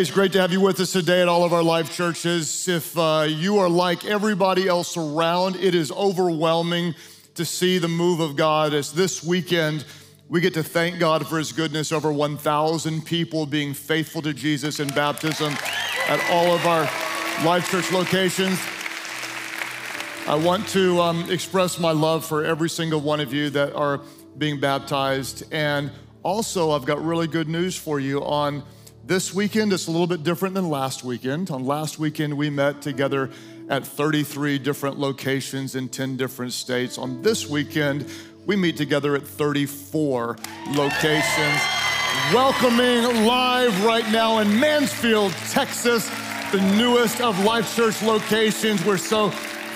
Hey, it's great to have you with us today at all of our Life Churches. If uh, you are like everybody else around, it is overwhelming to see the move of God as this weekend we get to thank God for his goodness. Over 1,000 people being faithful to Jesus in baptism at all of our Life Church locations. I want to um, express my love for every single one of you that are being baptized. And also, I've got really good news for you on this weekend, it's a little bit different than last weekend. On last weekend, we met together at 33 different locations in 10 different states. On this weekend, we meet together at 34 locations. Welcoming live right now in Mansfield, Texas, the newest of Life Church locations. We're so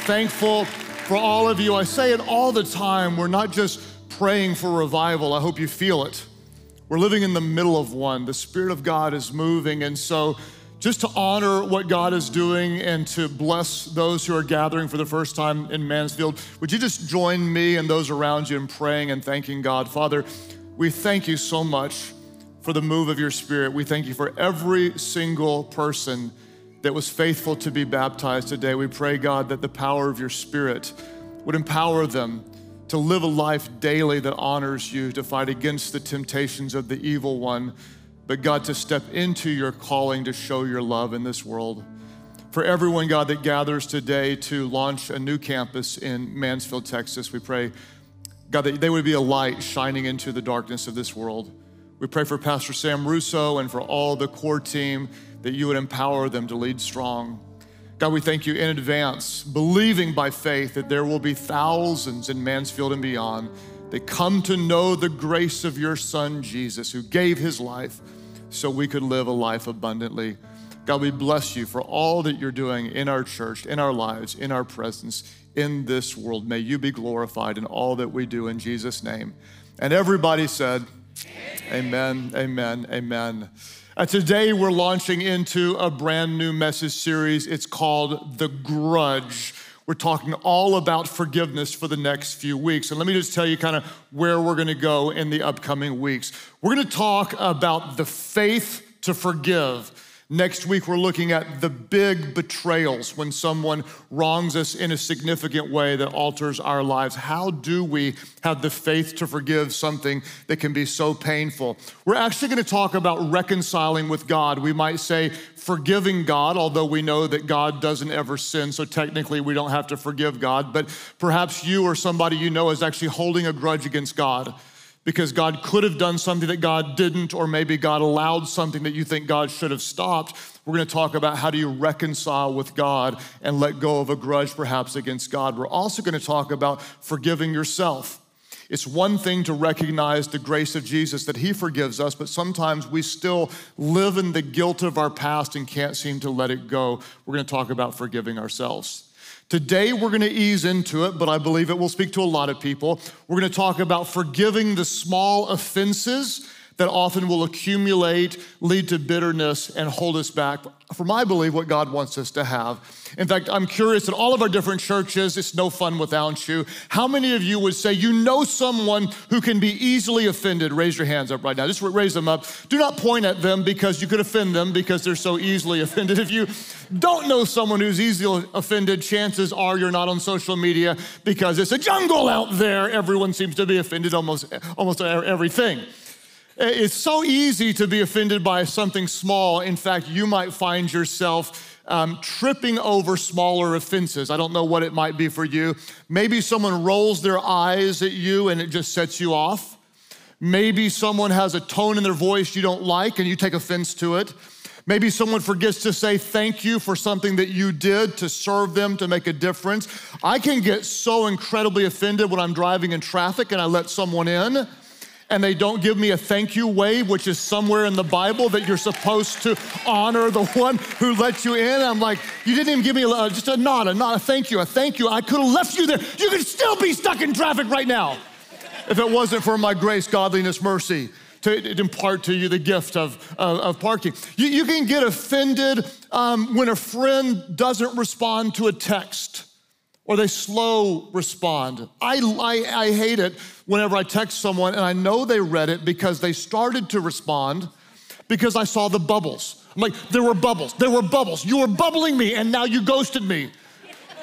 thankful for all of you. I say it all the time. We're not just praying for revival, I hope you feel it. We're living in the middle of one. The Spirit of God is moving. And so, just to honor what God is doing and to bless those who are gathering for the first time in Mansfield, would you just join me and those around you in praying and thanking God? Father, we thank you so much for the move of your Spirit. We thank you for every single person that was faithful to be baptized today. We pray, God, that the power of your Spirit would empower them to live a life daily that honors you, to fight against the temptations of the evil one, but God, to step into your calling to show your love in this world. For everyone, God, that gathers today to launch a new campus in Mansfield, Texas, we pray, God, that they would be a light shining into the darkness of this world. We pray for Pastor Sam Russo and for all the core team that you would empower them to lead strong. God, we thank you in advance, believing by faith that there will be thousands in Mansfield and beyond that come to know the grace of your Son, Jesus, who gave his life so we could live a life abundantly. God, we bless you for all that you're doing in our church, in our lives, in our presence, in this world. May you be glorified in all that we do in Jesus' name. And everybody said, Amen, amen, amen. amen. Uh, today, we're launching into a brand new message series. It's called The Grudge. We're talking all about forgiveness for the next few weeks. And let me just tell you kind of where we're going to go in the upcoming weeks. We're going to talk about the faith to forgive Next week, we're looking at the big betrayals when someone wrongs us in a significant way that alters our lives. How do we have the faith to forgive something that can be so painful? We're actually going to talk about reconciling with God. We might say forgiving God, although we know that God doesn't ever sin, so technically we don't have to forgive God. But perhaps you or somebody you know is actually holding a grudge against God because God could have done something that God didn't, or maybe God allowed something that you think God should have stopped. We're going to talk about how do you reconcile with God and let go of a grudge perhaps against God. We're also going to talk about forgiving yourself. It's one thing to recognize the grace of Jesus that He forgives us, but sometimes we still live in the guilt of our past and can't seem to let it go. We're going to talk about forgiving ourselves. Today, we're going to ease into it, but I believe it will speak to a lot of people. We're going to talk about forgiving the small offenses that often will accumulate, lead to bitterness, and hold us back from, I believe, what God wants us to have. In fact, I'm curious at all of our different churches, it's no fun without you. How many of you would say you know someone who can be easily offended? Raise your hands up right now. Just raise them up. Do not point at them because you could offend them because they're so easily offended. If you don't know someone who's easily offended, chances are you're not on social media because it's a jungle out there. Everyone seems to be offended almost, almost everything. It's so easy to be offended by something small. In fact, you might find yourself um, tripping over smaller offenses. I don't know what it might be for you. Maybe someone rolls their eyes at you and it just sets you off. Maybe someone has a tone in their voice you don't like and you take offense to it. Maybe someone forgets to say thank you for something that you did to serve them, to make a difference. I can get so incredibly offended when I'm driving in traffic and I let someone in and they don't give me a thank you wave, which is somewhere in the Bible that you're supposed to honor the one who let you in. I'm like, you didn't even give me a, just a nod, a nod, a thank you, a thank you. I could have left you there. You could still be stuck in traffic right now if it wasn't for my grace, godliness, mercy to impart to you the gift of, of, of parking. You, you, can get offended um, when a friend doesn't respond to a text or they slow respond. I, I, I hate it whenever I text someone and I know they read it because they started to respond, because I saw the bubbles. I'm like, there were bubbles, there were bubbles. You were bubbling me, and now you ghosted me.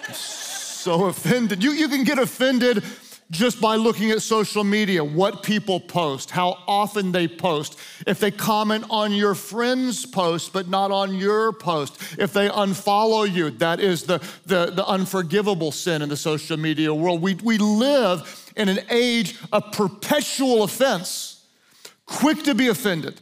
so offended. You, you can get offended just by looking at social media, what people post, how often they post, if they comment on your friend's post but not on your post, if they unfollow you, that is the, the, the unforgivable sin in the social media world. We, we live in an age of perpetual offense, quick to be offended,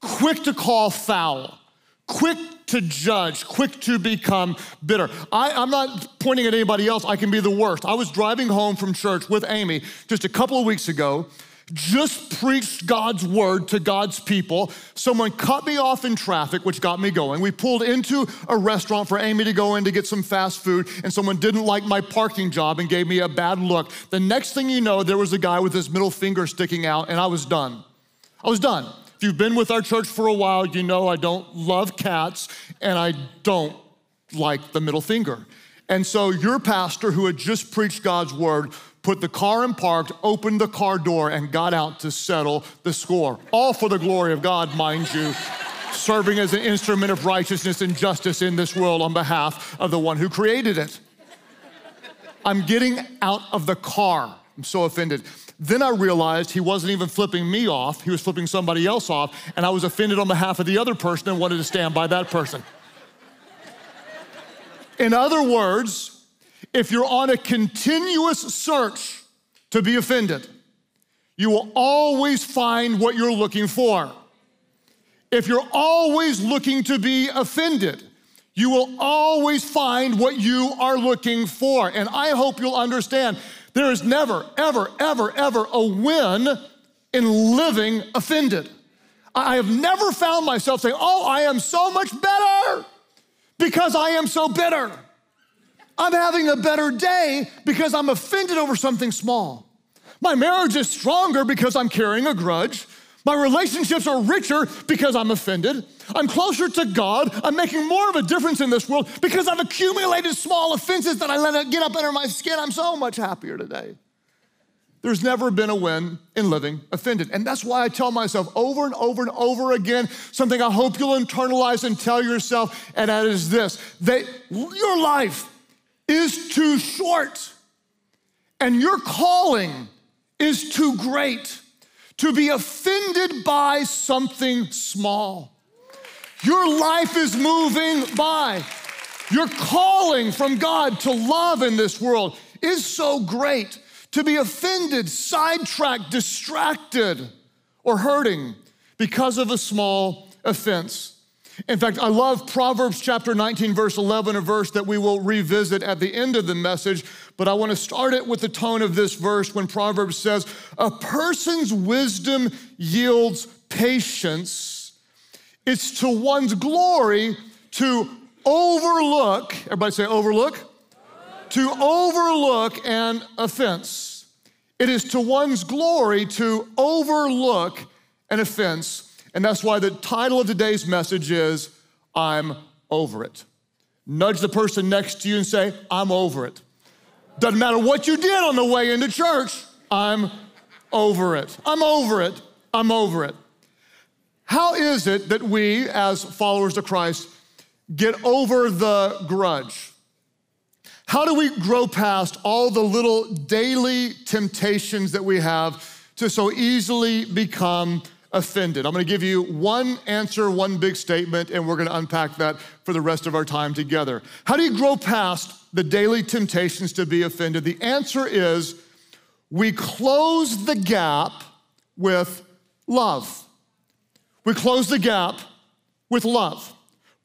quick to call foul, quick to judge, quick to become bitter. I, am not pointing at anybody else, I can be the worst. I was driving home from church with Amy just a couple of weeks ago, just preached God's word to God's people. Someone cut me off in traffic, which got me going. We pulled into a restaurant for Amy to go in to get some fast food, and someone didn't like my parking job and gave me a bad look. The next thing you know, there was a guy with his middle finger sticking out, and I was done. I was done. If you've been with our church for a while, you know I don't love cats and I don't like the middle finger. And so your pastor, who had just preached God's word, put the car in park, opened the car door, and got out to settle the score. All for the glory of God, mind you, serving as an instrument of righteousness and justice in this world on behalf of the one who created it. I'm getting out of the car. I'm so offended. Then I realized he wasn't even flipping me off, he was flipping somebody else off, and I was offended on behalf of the other person and wanted to stand by that person. In other words, if you're on a continuous search to be offended, you will always find what you're looking for. If you're always looking to be offended, you will always find what you are looking for. And I hope you'll understand there is never, ever, ever, ever a win in living offended. I have never found myself saying, Oh, I am so much better because I am so bitter. I'm having a better day because I'm offended over something small. My marriage is stronger because I'm carrying a grudge. My relationships are richer because I'm offended. I'm closer to God. I'm making more of a difference in this world because I've accumulated small offenses that I let get up under my skin. I'm so much happier today. There's never been a win in living offended. And that's why I tell myself over and over and over again something I hope you'll internalize and tell yourself, and that is this that your life is too short and your calling is too great to be offended by something small. Your life is moving by. Your calling from God to love in this world is so great. To be offended, sidetracked, distracted, or hurting because of a small offense. In fact, I love Proverbs chapter 19, verse 11, a verse that we will revisit at the end of the message. But I want to start it with the tone of this verse when Proverbs says, A person's wisdom yields patience. It's to one's glory to overlook, everybody say overlook, to overlook an offense. It is to one's glory to overlook an offense. And that's why the title of today's message is I'm over it. Nudge the person next to you and say, I'm over it. Doesn't matter what you did on the way into church, I'm over it. I'm over it. I'm over it. How is it that we, as followers of Christ, get over the grudge? How do we grow past all the little daily temptations that we have to so easily become offended? I'm gonna give you one answer, one big statement, and we're gonna unpack that for the rest of our time together. How do you grow past the daily temptations to be offended? The answer is we close the gap with love. We close the gap with love.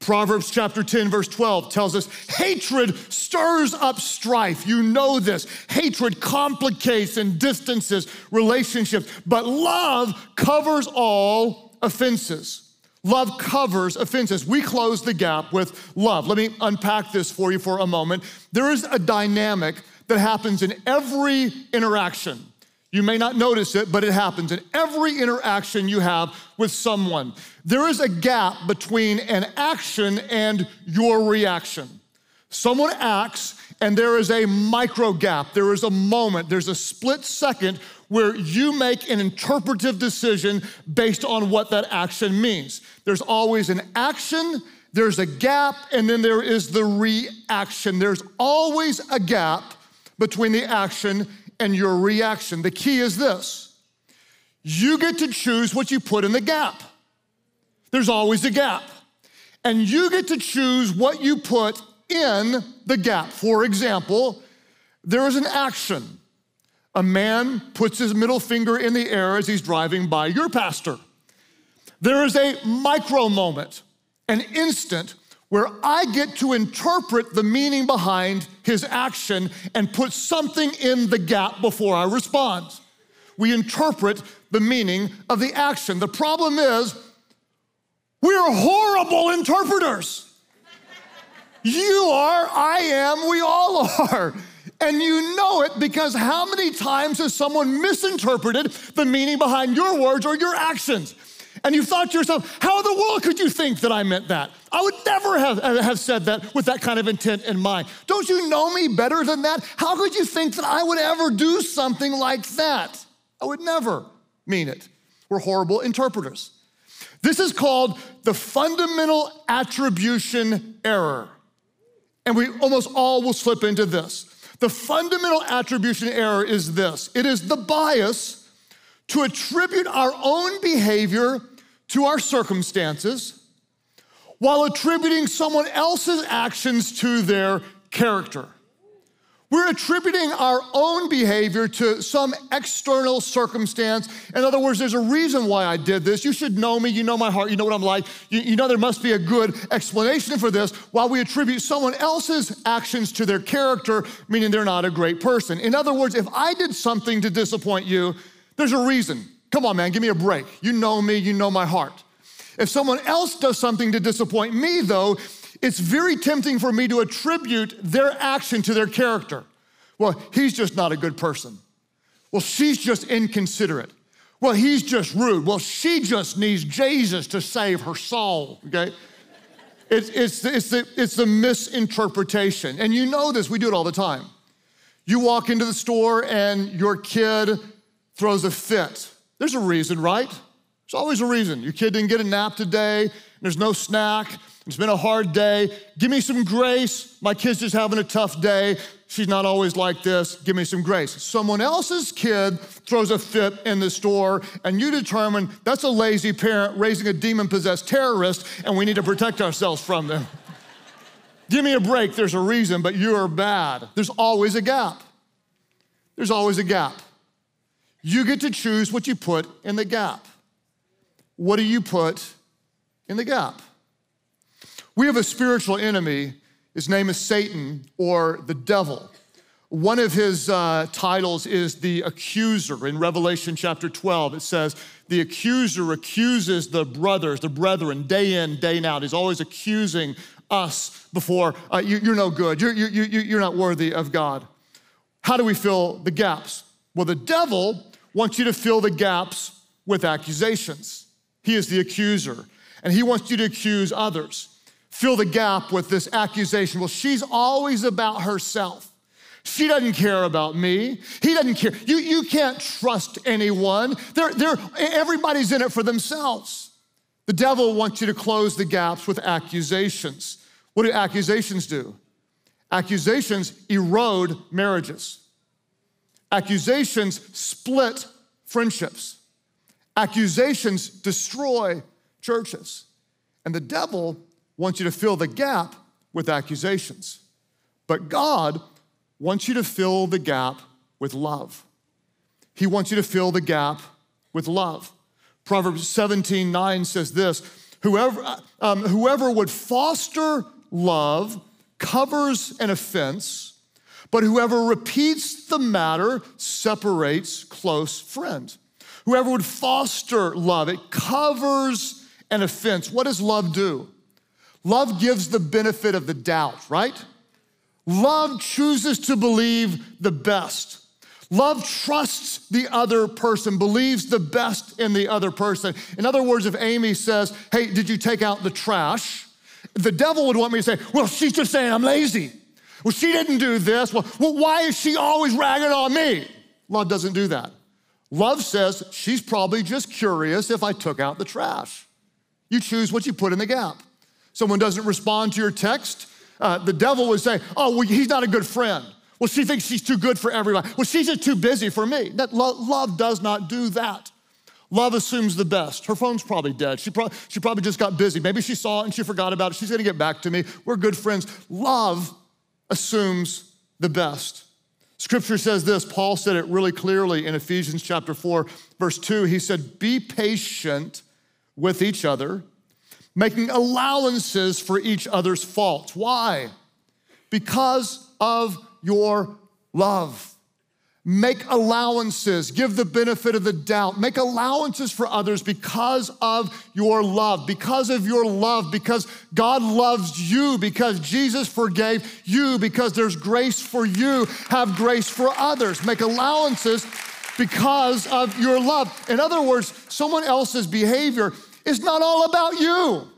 Proverbs chapter 10, verse 12 tells us hatred stirs up strife. You know this. Hatred complicates and distances relationships, but love covers all offenses. Love covers offenses. We close the gap with love. Let me unpack this for you for a moment. There is a dynamic that happens in every interaction. You may not notice it, but it happens in every interaction you have with someone. There is a gap between an action and your reaction. Someone acts, and there is a micro gap. There is a moment, there's a split second where you make an interpretive decision based on what that action means. There's always an action, there's a gap, and then there is the reaction. There's always a gap between the action and your reaction. The key is this you get to choose what you put in the gap. There's always a gap. And you get to choose what you put in the gap. For example, there is an action. A man puts his middle finger in the air as he's driving by your pastor. There is a micro moment, an instant where I get to interpret the meaning behind his action and put something in the gap before I respond. We interpret the meaning of the action. The problem is, we're horrible interpreters. You are, I am, we all are. And you know it because how many times has someone misinterpreted the meaning behind your words or your actions? And you thought to yourself, how in the world could you think that I meant that? I would never have, uh, have said that with that kind of intent in mind. Don't you know me better than that? How could you think that I would ever do something like that? I would never mean it. We're horrible interpreters. This is called the fundamental attribution error. And we almost all will slip into this. The fundamental attribution error is this it is the bias to attribute our own behavior to our circumstances while attributing someone else's actions to their character. We're attributing our own behavior to some external circumstance. In other words, there's a reason why I did this. You should know me. You know my heart. You know what I'm like. You, you, know there must be a good explanation for this while we attribute someone else's actions to their character, meaning they're not a great person. In other words, if I did something to disappoint you, there's a reason. Come on, man, give me a break. You know me. You know my heart. If someone else does something to disappoint me, though, it's very tempting for me to attribute their action to their character. Well, he's just not a good person. Well, she's just inconsiderate. Well, he's just rude. Well, she just needs Jesus to save her soul, okay? It's, it's, it's, the, it's the misinterpretation. And you know this, we do it all the time. You walk into the store and your kid throws a fit. There's a reason, right? There's always a reason. Your kid didn't get a nap today, there's no snack, it's been a hard day. Give me some grace. My kid's just having a tough day. She's not always like this. Give me some grace. Someone else's kid throws a fit in the store, and you determine that's a lazy parent raising a demon possessed terrorist, and we need to protect ourselves from them. Give me a break. There's a reason, but you are bad. There's always a gap. There's always a gap. You get to choose what you put in the gap. What do you put in the gap? We have a spiritual enemy. His name is Satan or the devil. One of his uh, titles is the accuser. In Revelation chapter 12, it says, The accuser accuses the brothers, the brethren, day in, day out. He's always accusing us before uh, you, are no good. You're, you, you, you're not worthy of God. How do we fill the gaps? Well, the devil wants you to fill the gaps with accusations. He is the accuser, and he wants you to accuse others fill the gap with this accusation. Well, she's always about herself. She doesn't care about me. He doesn't care. You, you can't trust anyone. They're, they're, everybody's in it for themselves. The devil wants you to close the gaps with accusations. What do accusations do? Accusations erode marriages. Accusations split friendships. Accusations destroy churches. And the devil wants you to fill the gap with accusations. But God wants you to fill the gap with love. He wants you to fill the gap with love. Proverbs 17 9 says this Whoever, um, whoever would foster love covers an offense, but whoever repeats the matter separates close friends. Whoever would foster love, it covers an offense. What does love do? Love gives the benefit of the doubt, right? Love chooses to believe the best. Love trusts the other person, believes the best in the other person. In other words, if Amy says, Hey, did you take out the trash? The devil would want me to say, Well, she's just saying I'm lazy. Well, she didn't do this. Well, well why is she always ragging on me? Love doesn't do that. Love says she's probably just curious if I took out the trash. You choose what you put in the gap. Someone doesn't respond to your text, uh, the devil would say, Oh, well, he's not a good friend. Well, she thinks she's too good for everybody. Well, she's just too busy for me. That lo- love does not do that. Love assumes the best. Her phone's probably dead. She, pro- she probably just got busy. Maybe she saw it and she forgot about it. She's gonna get back to me. We're good friends. Love assumes the best. Scripture says this, Paul said it really clearly in Ephesians chapter 4, verse 2. He said, Be patient with each other, making allowances for each other's faults. Why? Because of your love. Make allowances, give the benefit of the doubt, make allowances for others because of your love, because of your love, because God loves you, because Jesus forgave you, because there's grace for you. Have grace for others. Make allowances because of your love. In other words, someone else's behavior is not all about you.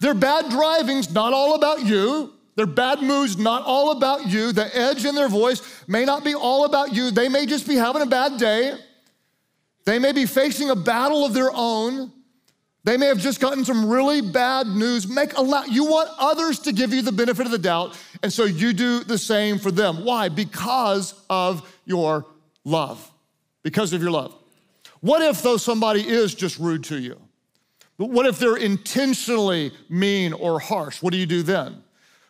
Their bad driving's not all about you. Their bad moods not all about you. The edge in their voice may not be all about you. They may just be having a bad day. They may be facing a battle of their own. They may have just gotten some really bad news. Make allow you want others to give you the benefit of the doubt, and so you do the same for them. Why? Because of your love. Because of your love. What if though somebody is just rude to you? What if they're intentionally mean or harsh? What do you do then?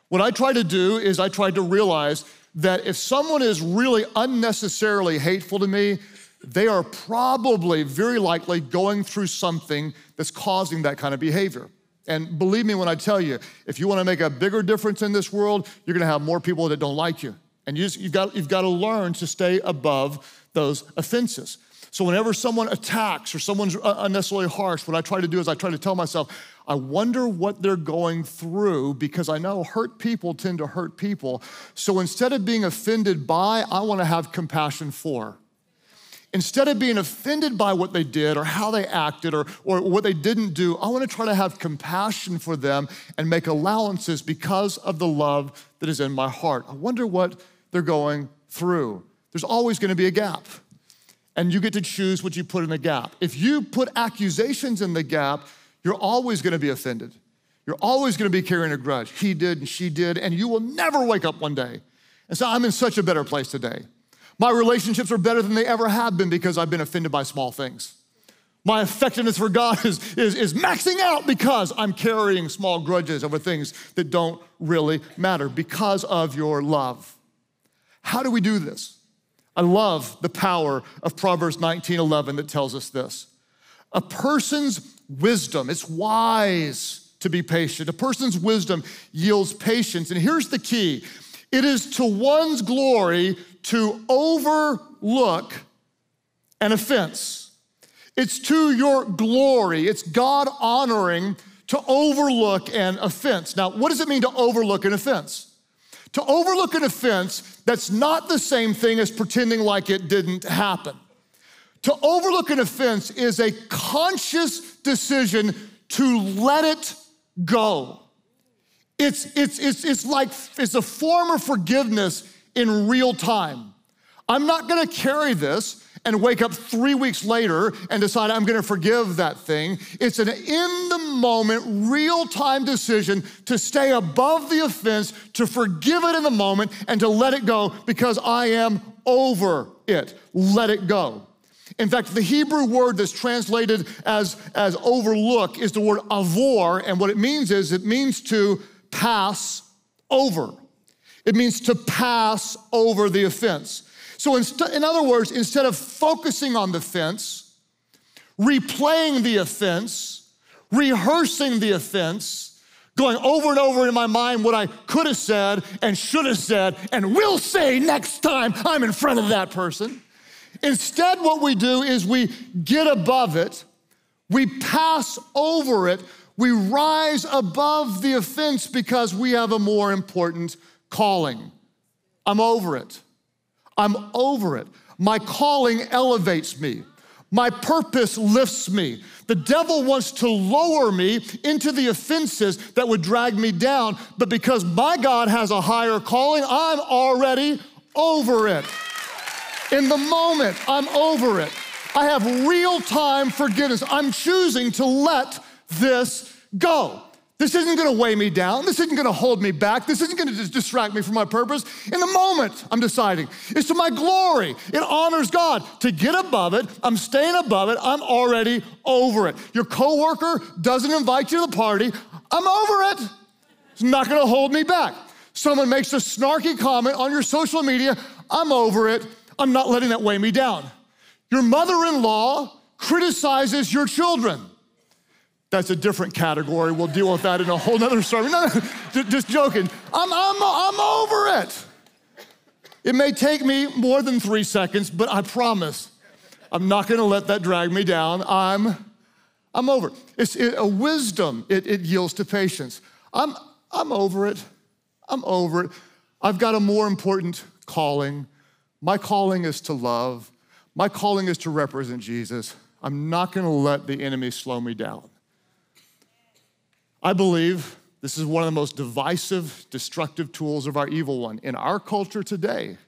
What I try to do is I try to realize that if someone is really unnecessarily hateful to me, they are probably very likely going through something that's causing that kind of behavior. And believe me when I tell you, if you want to make a bigger difference in this world, you're going to have more people that don't like you. And you have got, you've got to learn to stay above those offenses. So whenever someone attacks or someone's uh, unnecessarily harsh, what I try to do is I try to tell myself, I wonder what they're going through because I know hurt people tend to hurt people. So instead of being offended by, I want to have compassion for. Instead of being offended by what they did or how they acted or, or what they didn't do, I want to try to have compassion for them and make allowances because of the love that is in my heart. I wonder what they're going through. There's always going to be a gap and you get to choose what you put in the gap. If you put accusations in the gap, you're always gonna be offended. You're always gonna be carrying a grudge. He did and she did, and you will never wake up one day and say, I'm in such a better place today. My relationships are better than they ever have been because I've been offended by small things. My effectiveness for God is, is, is maxing out because I'm carrying small grudges over things that don't really matter because of your love. How do we do this? I love the power of Proverbs 19:11 that tells us this. A person's wisdom, it's wise to be patient. A person's wisdom yields patience. And here's the key it is to one's glory to overlook an offense. It's to your glory, it's God honoring to overlook an offense. Now, what does it mean to overlook an offense? To overlook an offense, that's not the same thing as pretending like it didn't happen. To overlook an offense is a conscious decision to let it go. It's, it's, it's, it's like it's a form of forgiveness in real time. I'm not gonna carry this and wake up three weeks later and decide I'm gonna forgive that thing. It's an in the moment, real time decision to stay above the offense, to forgive it in the moment, and to let it go because I am over it. Let it go. In fact, the Hebrew word that's translated as, as overlook is the word avor, and what it means is it means to pass over. It means to pass over the offense. So, inst- in other words, instead of focusing on the offense, replaying the offense, rehearsing the offense, going over and over in my mind what I could have said and should have said and will say next time I'm in front of that person. Instead, what we do is we get above it, we pass over it, we rise above the offense because we have a more important calling. I'm over it. I'm over it. My calling elevates me. My purpose lifts me. The devil wants to lower me into the offenses that would drag me down, but because my God has a higher calling, I'm already over it. In the moment, I'm over it. I have real time forgiveness. I'm choosing to let this go. This isn't gonna weigh me down. This isn't gonna hold me back. This isn't gonna distract me from my purpose. In the moment, I'm deciding. It's to my glory. It honors God. To get above it, I'm staying above it. I'm already over it. Your coworker doesn't invite you to the party. I'm over it. It's not gonna hold me back. Someone makes a snarky comment on your social media. I'm over it. I'm not letting that weigh me down. Your mother in law criticizes your children. That's a different category. We'll deal with that in a whole nother sermon. No, no, just joking. I'm, I'm, I'm over it. It may take me more than three seconds, but I promise I'm not gonna let that drag me down. I'm, I'm over. It's it, a wisdom, it, it yields to patience. I'm, I'm over it. I'm over it. I've got a more important calling. My calling is to love. My calling is to represent Jesus. I'm not gonna let the enemy slow me down. I believe this is one of the most divisive, destructive tools of our evil one. In our culture today,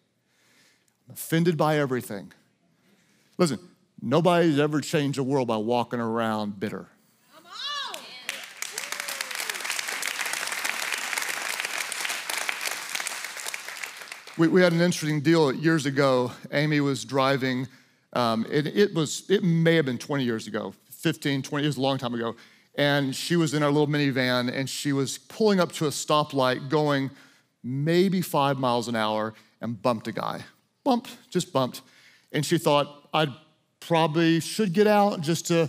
I'm offended by everything. Listen, nobody's ever changed the world by walking around bitter. We, we, had an interesting deal years ago. Amy was driving, um, it, it, was, it may have been 20 years ago, 15, 20, it was a long time ago and she was in our little minivan and she was pulling up to a stoplight going maybe five miles an hour and bumped a guy. Bumped, just bumped. And she thought, I probably should get out just to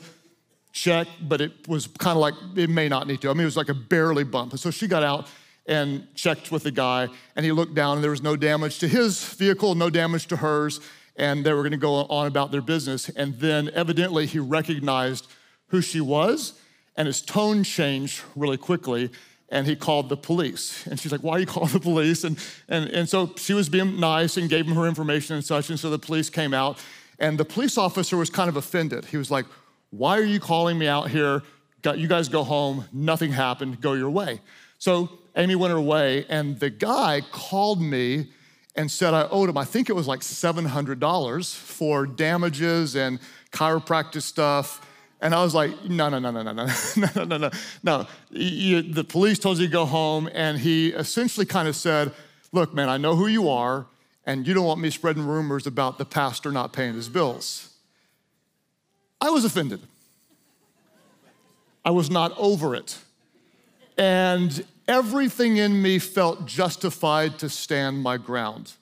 check, but it was kind of like it may not need to. I mean, it was like a barely bump. And so she got out and checked with the guy, and he looked down, and there was no damage to his vehicle, no damage to hers, and they were gonna go on about their business. And then evidently he recognized who she was and his tone changed really quickly and he called the police. And she's like, Why are you calling the police? And, and, and so she was being nice and gave him her information and such. And so the police came out, and the police officer was kind of offended. He was like, Why are you calling me out here? You guys go home, nothing happened, go your way. So Amy went her way, and the guy called me and said I owed him, I think it was like $700 for damages and chiropractic stuff and I was like, no, no, no, no, no, no, no, no, no, no. You, the police told you to go home, and he essentially kind of said, look, man, I know who you are, and you don't want me spreading rumors about the pastor not paying his bills. I was offended. I was not over it. And everything in me felt justified to stand my ground.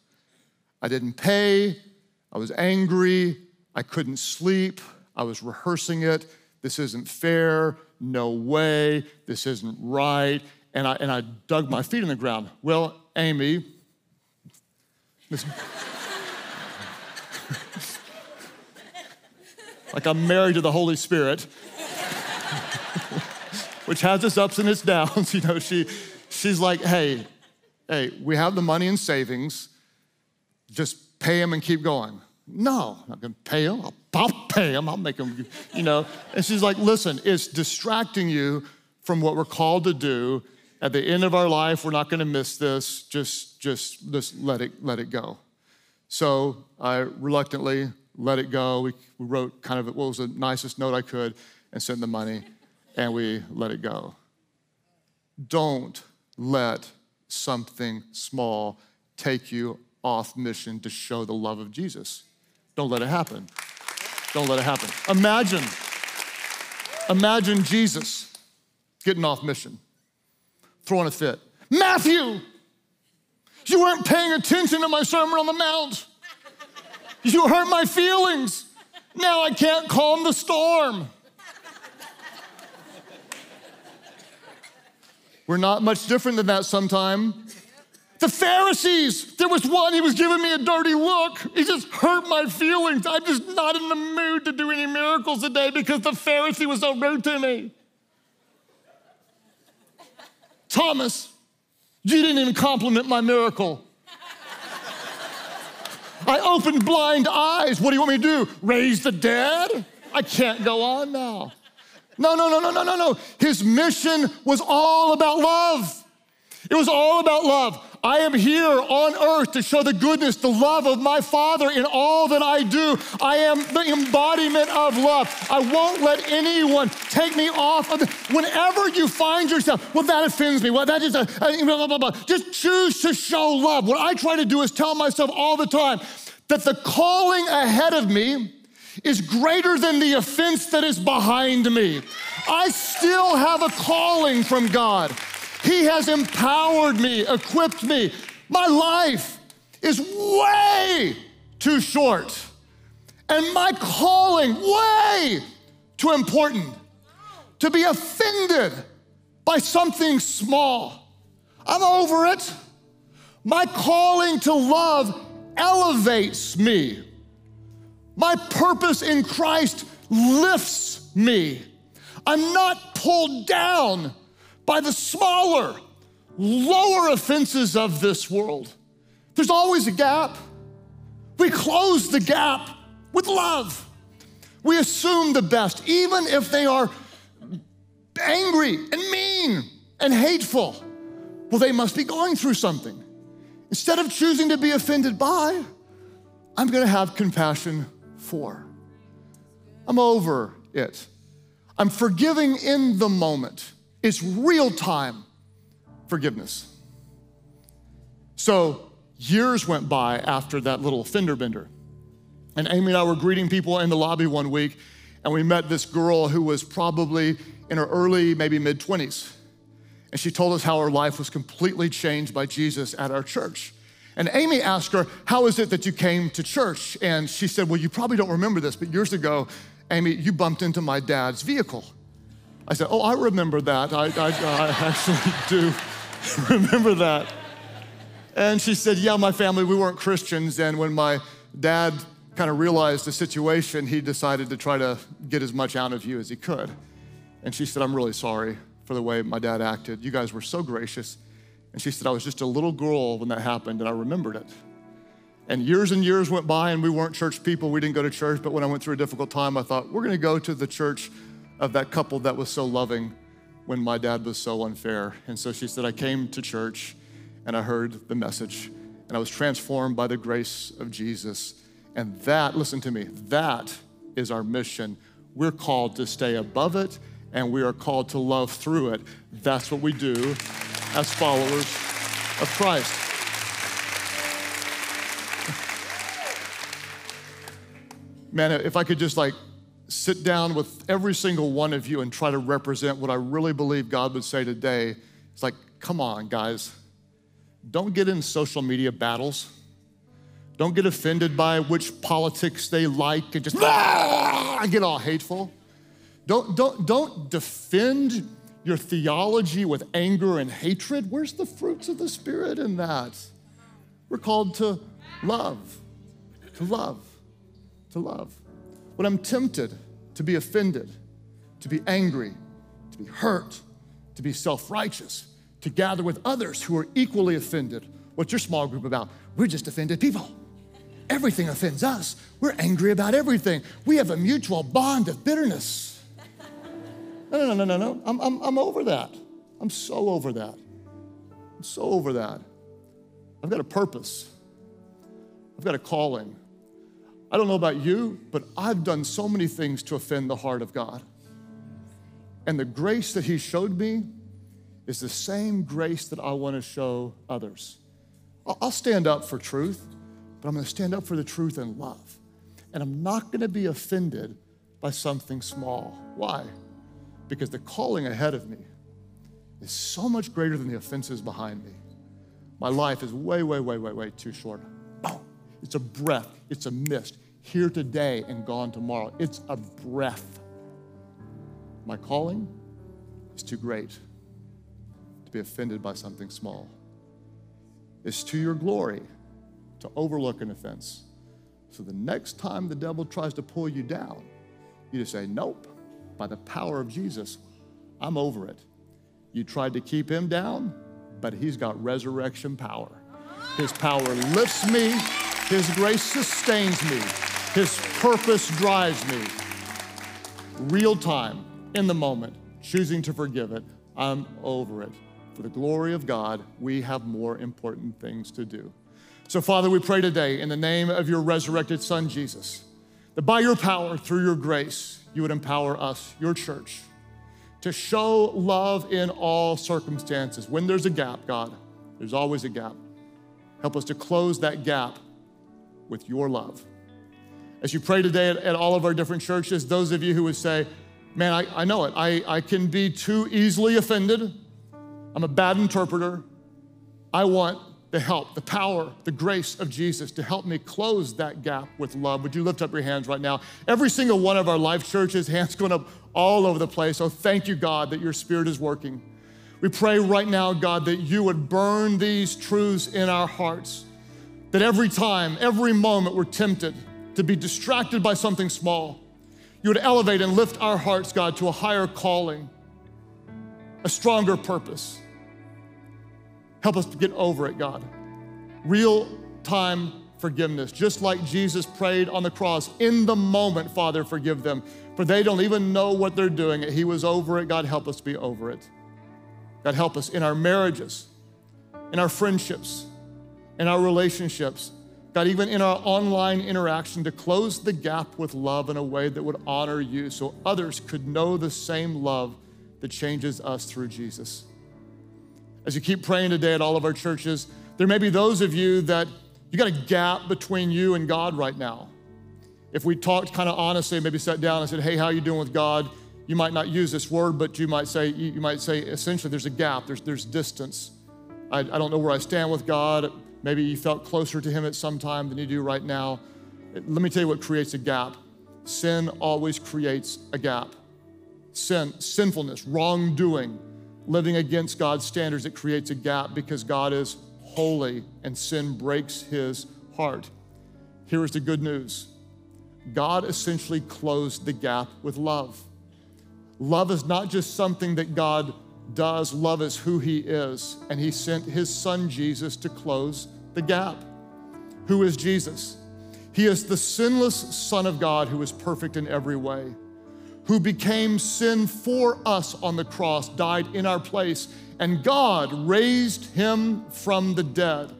I didn't pay, I was angry, I couldn't sleep. I was rehearsing it. This isn't fair. No way. This isn't right. And I, and I dug my feet in the ground. Well, Amy, this, like I'm married to the Holy Spirit, which has its ups and its downs. You know, she, she's like, hey, hey, we have the money in savings. Just pay him and keep going. No, I'm not gonna pay him. I'll, I'll pay him. I'll make him, you know. And she's like, listen, it's distracting you from what we're called to do. At the end of our life, we're not gonna miss this. Just, just, just let it, let it go. So I reluctantly let it go. We, we wrote kind of what was the nicest note I could and sent the money, and we let it go. Don't let something small take you off mission to show the love of Jesus. Don't let it happen. Don't let it happen. Imagine, imagine Jesus getting off mission, throwing a fit. Matthew, you weren't paying attention to my Sermon on the Mount. You hurt my feelings. Now I can't calm the storm. We're not much different than that sometime. The Pharisees, there was one, he was giving me a dirty look. He just hurt my feelings. I'm just not in the mood to do any miracles today because the Pharisee was so rude to me. Thomas, you didn't even compliment my miracle. I opened blind eyes. What do you want me to do? Raise the dead? I can't go on now. No, no, no, no, no, no, no. His mission was all about love. It was all about love. I am here on earth to show the goodness, the love of my Father in all that I do. I am the embodiment of love. I won't let anyone take me off of the, whenever you find yourself, well, that offends me. Well, that is a, a blah, blah, blah. just choose to show love. What I try to do is tell myself all the time that the calling ahead of me is greater than the offense that is behind me. I still have a calling from God. He has empowered me, equipped me. My life is way too short, and my calling way too important to be offended by something small. I'm over it. My calling to love elevates me. My purpose in Christ lifts me. I'm not pulled down by the smaller, lower offenses of this world. There's always a gap. We close the gap with love. We assume the best, even if they are angry and mean and hateful. Well, they must be going through something. Instead of choosing to be offended by, I'm gonna have compassion for. I'm over it. I'm forgiving in the moment. It's real time forgiveness. So years went by after that little fender bender. And Amy and I were greeting people in the lobby one week, and we met this girl who was probably in her early, maybe mid 20s. And she told us how her life was completely changed by Jesus at our church. And Amy asked her, How is it that you came to church? And she said, Well, you probably don't remember this, but years ago, Amy, you bumped into my dad's vehicle. I said, Oh, I remember that. I, I, I actually do remember that. And she said, Yeah, my family, we weren't Christians. And when my dad kind of realized the situation, he decided to try to get as much out of you as he could. And she said, I'm really sorry for the way my dad acted. You guys were so gracious. And she said, I was just a little girl when that happened, and I remembered it. And years and years went by, and we weren't church people. We didn't go to church. But when I went through a difficult time, I thought, we're going to go to the church of that couple that was so loving when my dad was so unfair. And so she said, I came to church and I heard the message, and I was transformed by the grace of Jesus. And that, listen to me, that is our mission. We're called to stay above it, and we are called to love through it. That's what we do as followers of Christ. Man, if I could just like sit down with every single one of you and try to represent what I really believe God would say today, it's like, come on, guys. Don't get in social media battles. Don't get offended by which politics they like and just ah, get all hateful. Don't, don't, don't defend your theology with anger and hatred? Where's the fruits of the Spirit in that? We're called to love, to love, to love. When I'm tempted to be offended, to be angry, to be hurt, to be self righteous, to gather with others who are equally offended, what's your small group about? We're just offended people. Everything offends us. We're angry about everything. We have a mutual bond of bitterness. No, no, no, no, no. I'm, I'm, I'm over that. I'm so over that. I'm so over that. I've got a purpose, I've got a calling. I don't know about you, but I've done so many things to offend the heart of God. And the grace that He showed me is the same grace that I want to show others. I'll stand up for truth, but I'm going to stand up for the truth in love. And I'm not going to be offended by something small. Why? because the calling ahead of me is so much greater than the offenses behind me. My life is way, way, way, way, way too short. It's a breath, it's a mist. Here today and gone tomorrow. It's a breath. My calling is too great to be offended by something small. It's to your glory to overlook an offense. So the next time the devil tries to pull you down, you just say, Nope by the power of Jesus, I'm over it. You tried to keep him down, but he's got resurrection power. His power lifts me, his grace sustains me, his purpose drives me. Real time, in the moment, choosing to forgive it. I'm over it. for the glory of God, we have more important things to do. So, Father, we pray today in the name of your resurrected Son, Jesus, that by your power, through your grace, you would empower us, your church, to show love in all circumstances. When there's a gap, God, there's always a gap. Help us to close that gap with your love. As you pray today at, at all of our different churches, those of you who would say, Man, I, I know it, I, I can be too easily offended. I'm a bad interpreter. I want the help, the power, the grace of Jesus to help me close that gap with love. Would you lift up your hands right now? Every single one of our Life Churches, hands going up all over the place. Oh, thank you, God, that your spirit is working. We pray right now, God, that you would burn these truths in our hearts. That every time, every moment we're tempted to be distracted by something small, you would elevate and lift our hearts, God, to a higher calling, a stronger purpose. Help us to get over it, God. Real time forgiveness, just like Jesus prayed on the cross. In the moment, Father, forgive them, for they don't even know what they're doing. He was over it. God, help us be over it. God, help us in our marriages, in our friendships, in our relationships. God, even in our online interaction, to close the gap with love in a way that would honor you so others could know the same love that changes us through Jesus. As you keep praying today at all of our churches, there may be those of you that you got a gap between you and God right now. If we talked kind of honestly, maybe sat down and said, Hey, how you doing with God? You might not use this word, but you might say, you might say essentially there's a gap, there's, there's distance. I, I don't know where I stand with God. Maybe you felt closer to Him at some time than you do right now. Let me tell you what creates a gap. Sin always creates a gap. Sin, sinfulness, wrongdoing, living against God's standards, it creates a gap because God is holy and sin breaks His heart. Here is the good news God essentially closed the gap with love. Love is not just something that God does, love is who He is. And He sent His Son Jesus to close the gap. Who is Jesus? He is the sinless Son of God who is perfect in every way, who became sin for us on the cross, died in our place, and God raised Him from the dead.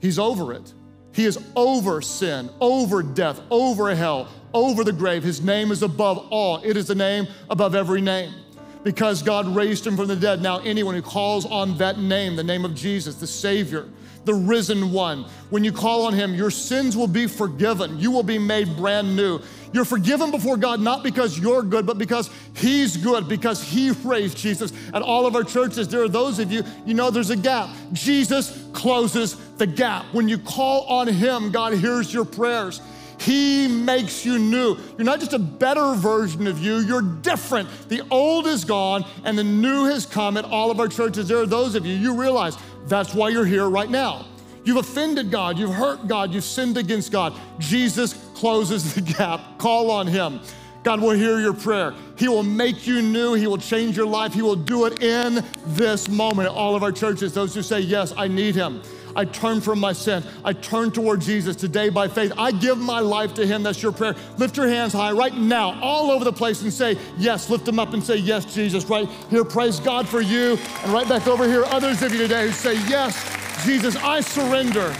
He's over it. He is over sin, over death, over hell, over the grave. His name is above all. It is the name above every name because God raised him from the dead. Now, anyone who calls on that name, the name of Jesus, the Savior, the risen one, when you call on him, your sins will be forgiven. You will be made brand new. You're forgiven before God not because you're good, but because He's good, because He raised Jesus. At all of our churches, there are those of you, you know there's a gap. Jesus closes the gap. When you call on Him, God hears your prayers. He makes you new. You're not just a better version of you, you're different. The old is gone and the new has come at all of our churches. There are those of you, you realize that's why you're here right now. You've offended God, you've hurt God, you've sinned against God. Jesus closes the gap. Call on Him. God will hear your prayer. He will make you new. He will change your life. He will do it in this moment all of our churches. Those who say, Yes, I need Him. I turn from my sin. I turn toward Jesus today by faith. I give my life to Him. That's your prayer. Lift your hands high right now, all over the place, and say, Yes. Lift them up and say, Yes, Jesus. Right here, praise God for you. And right back over here, others of you today who say, Yes, Jesus, I surrender.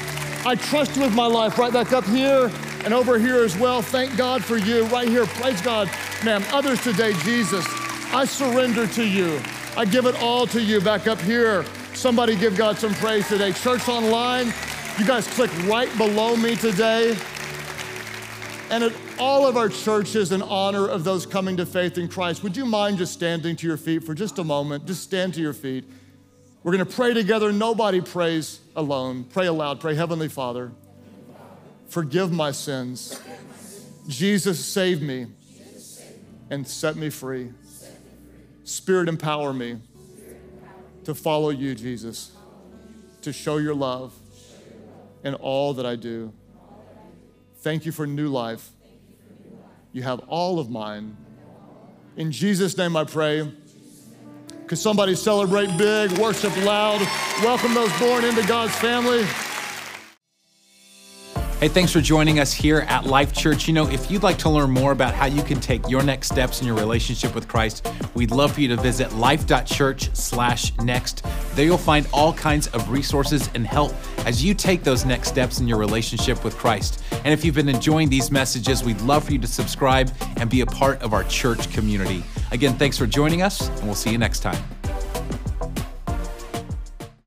I trust you with my life. Right back up here and over here as well. Thank God for you. Right here, praise God. Ma'am, others today, Jesus, I surrender to you. I give it all to you. Back up here. Somebody give God some praise today. Church online, you guys click right below me today. And at all of our churches in honor of those coming to faith in Christ, would you mind just standing to your feet for just a moment? Just stand to your feet. We're going to pray together. Nobody prays alone. Pray aloud. Pray, Heavenly Father, forgive my sins. Jesus, save me and set me free. Spirit, empower me to follow you, Jesus, to show your love in all that I do. Thank you for new life. You have all of mine. In Jesus' name I pray. Could somebody celebrate big, worship loud, welcome those born into God's family? Hey, thanks for joining us here at Life Church. You know, if you'd like to learn more about how you can take your next steps in your relationship with Christ, we'd love for you to visit life.church/next. There you'll find all kinds of resources and help as you take those next steps in your relationship with Christ. And if you've been enjoying these messages, we'd love for you to subscribe and be a part of our church community. Again, thanks for joining us, and we'll see you next time.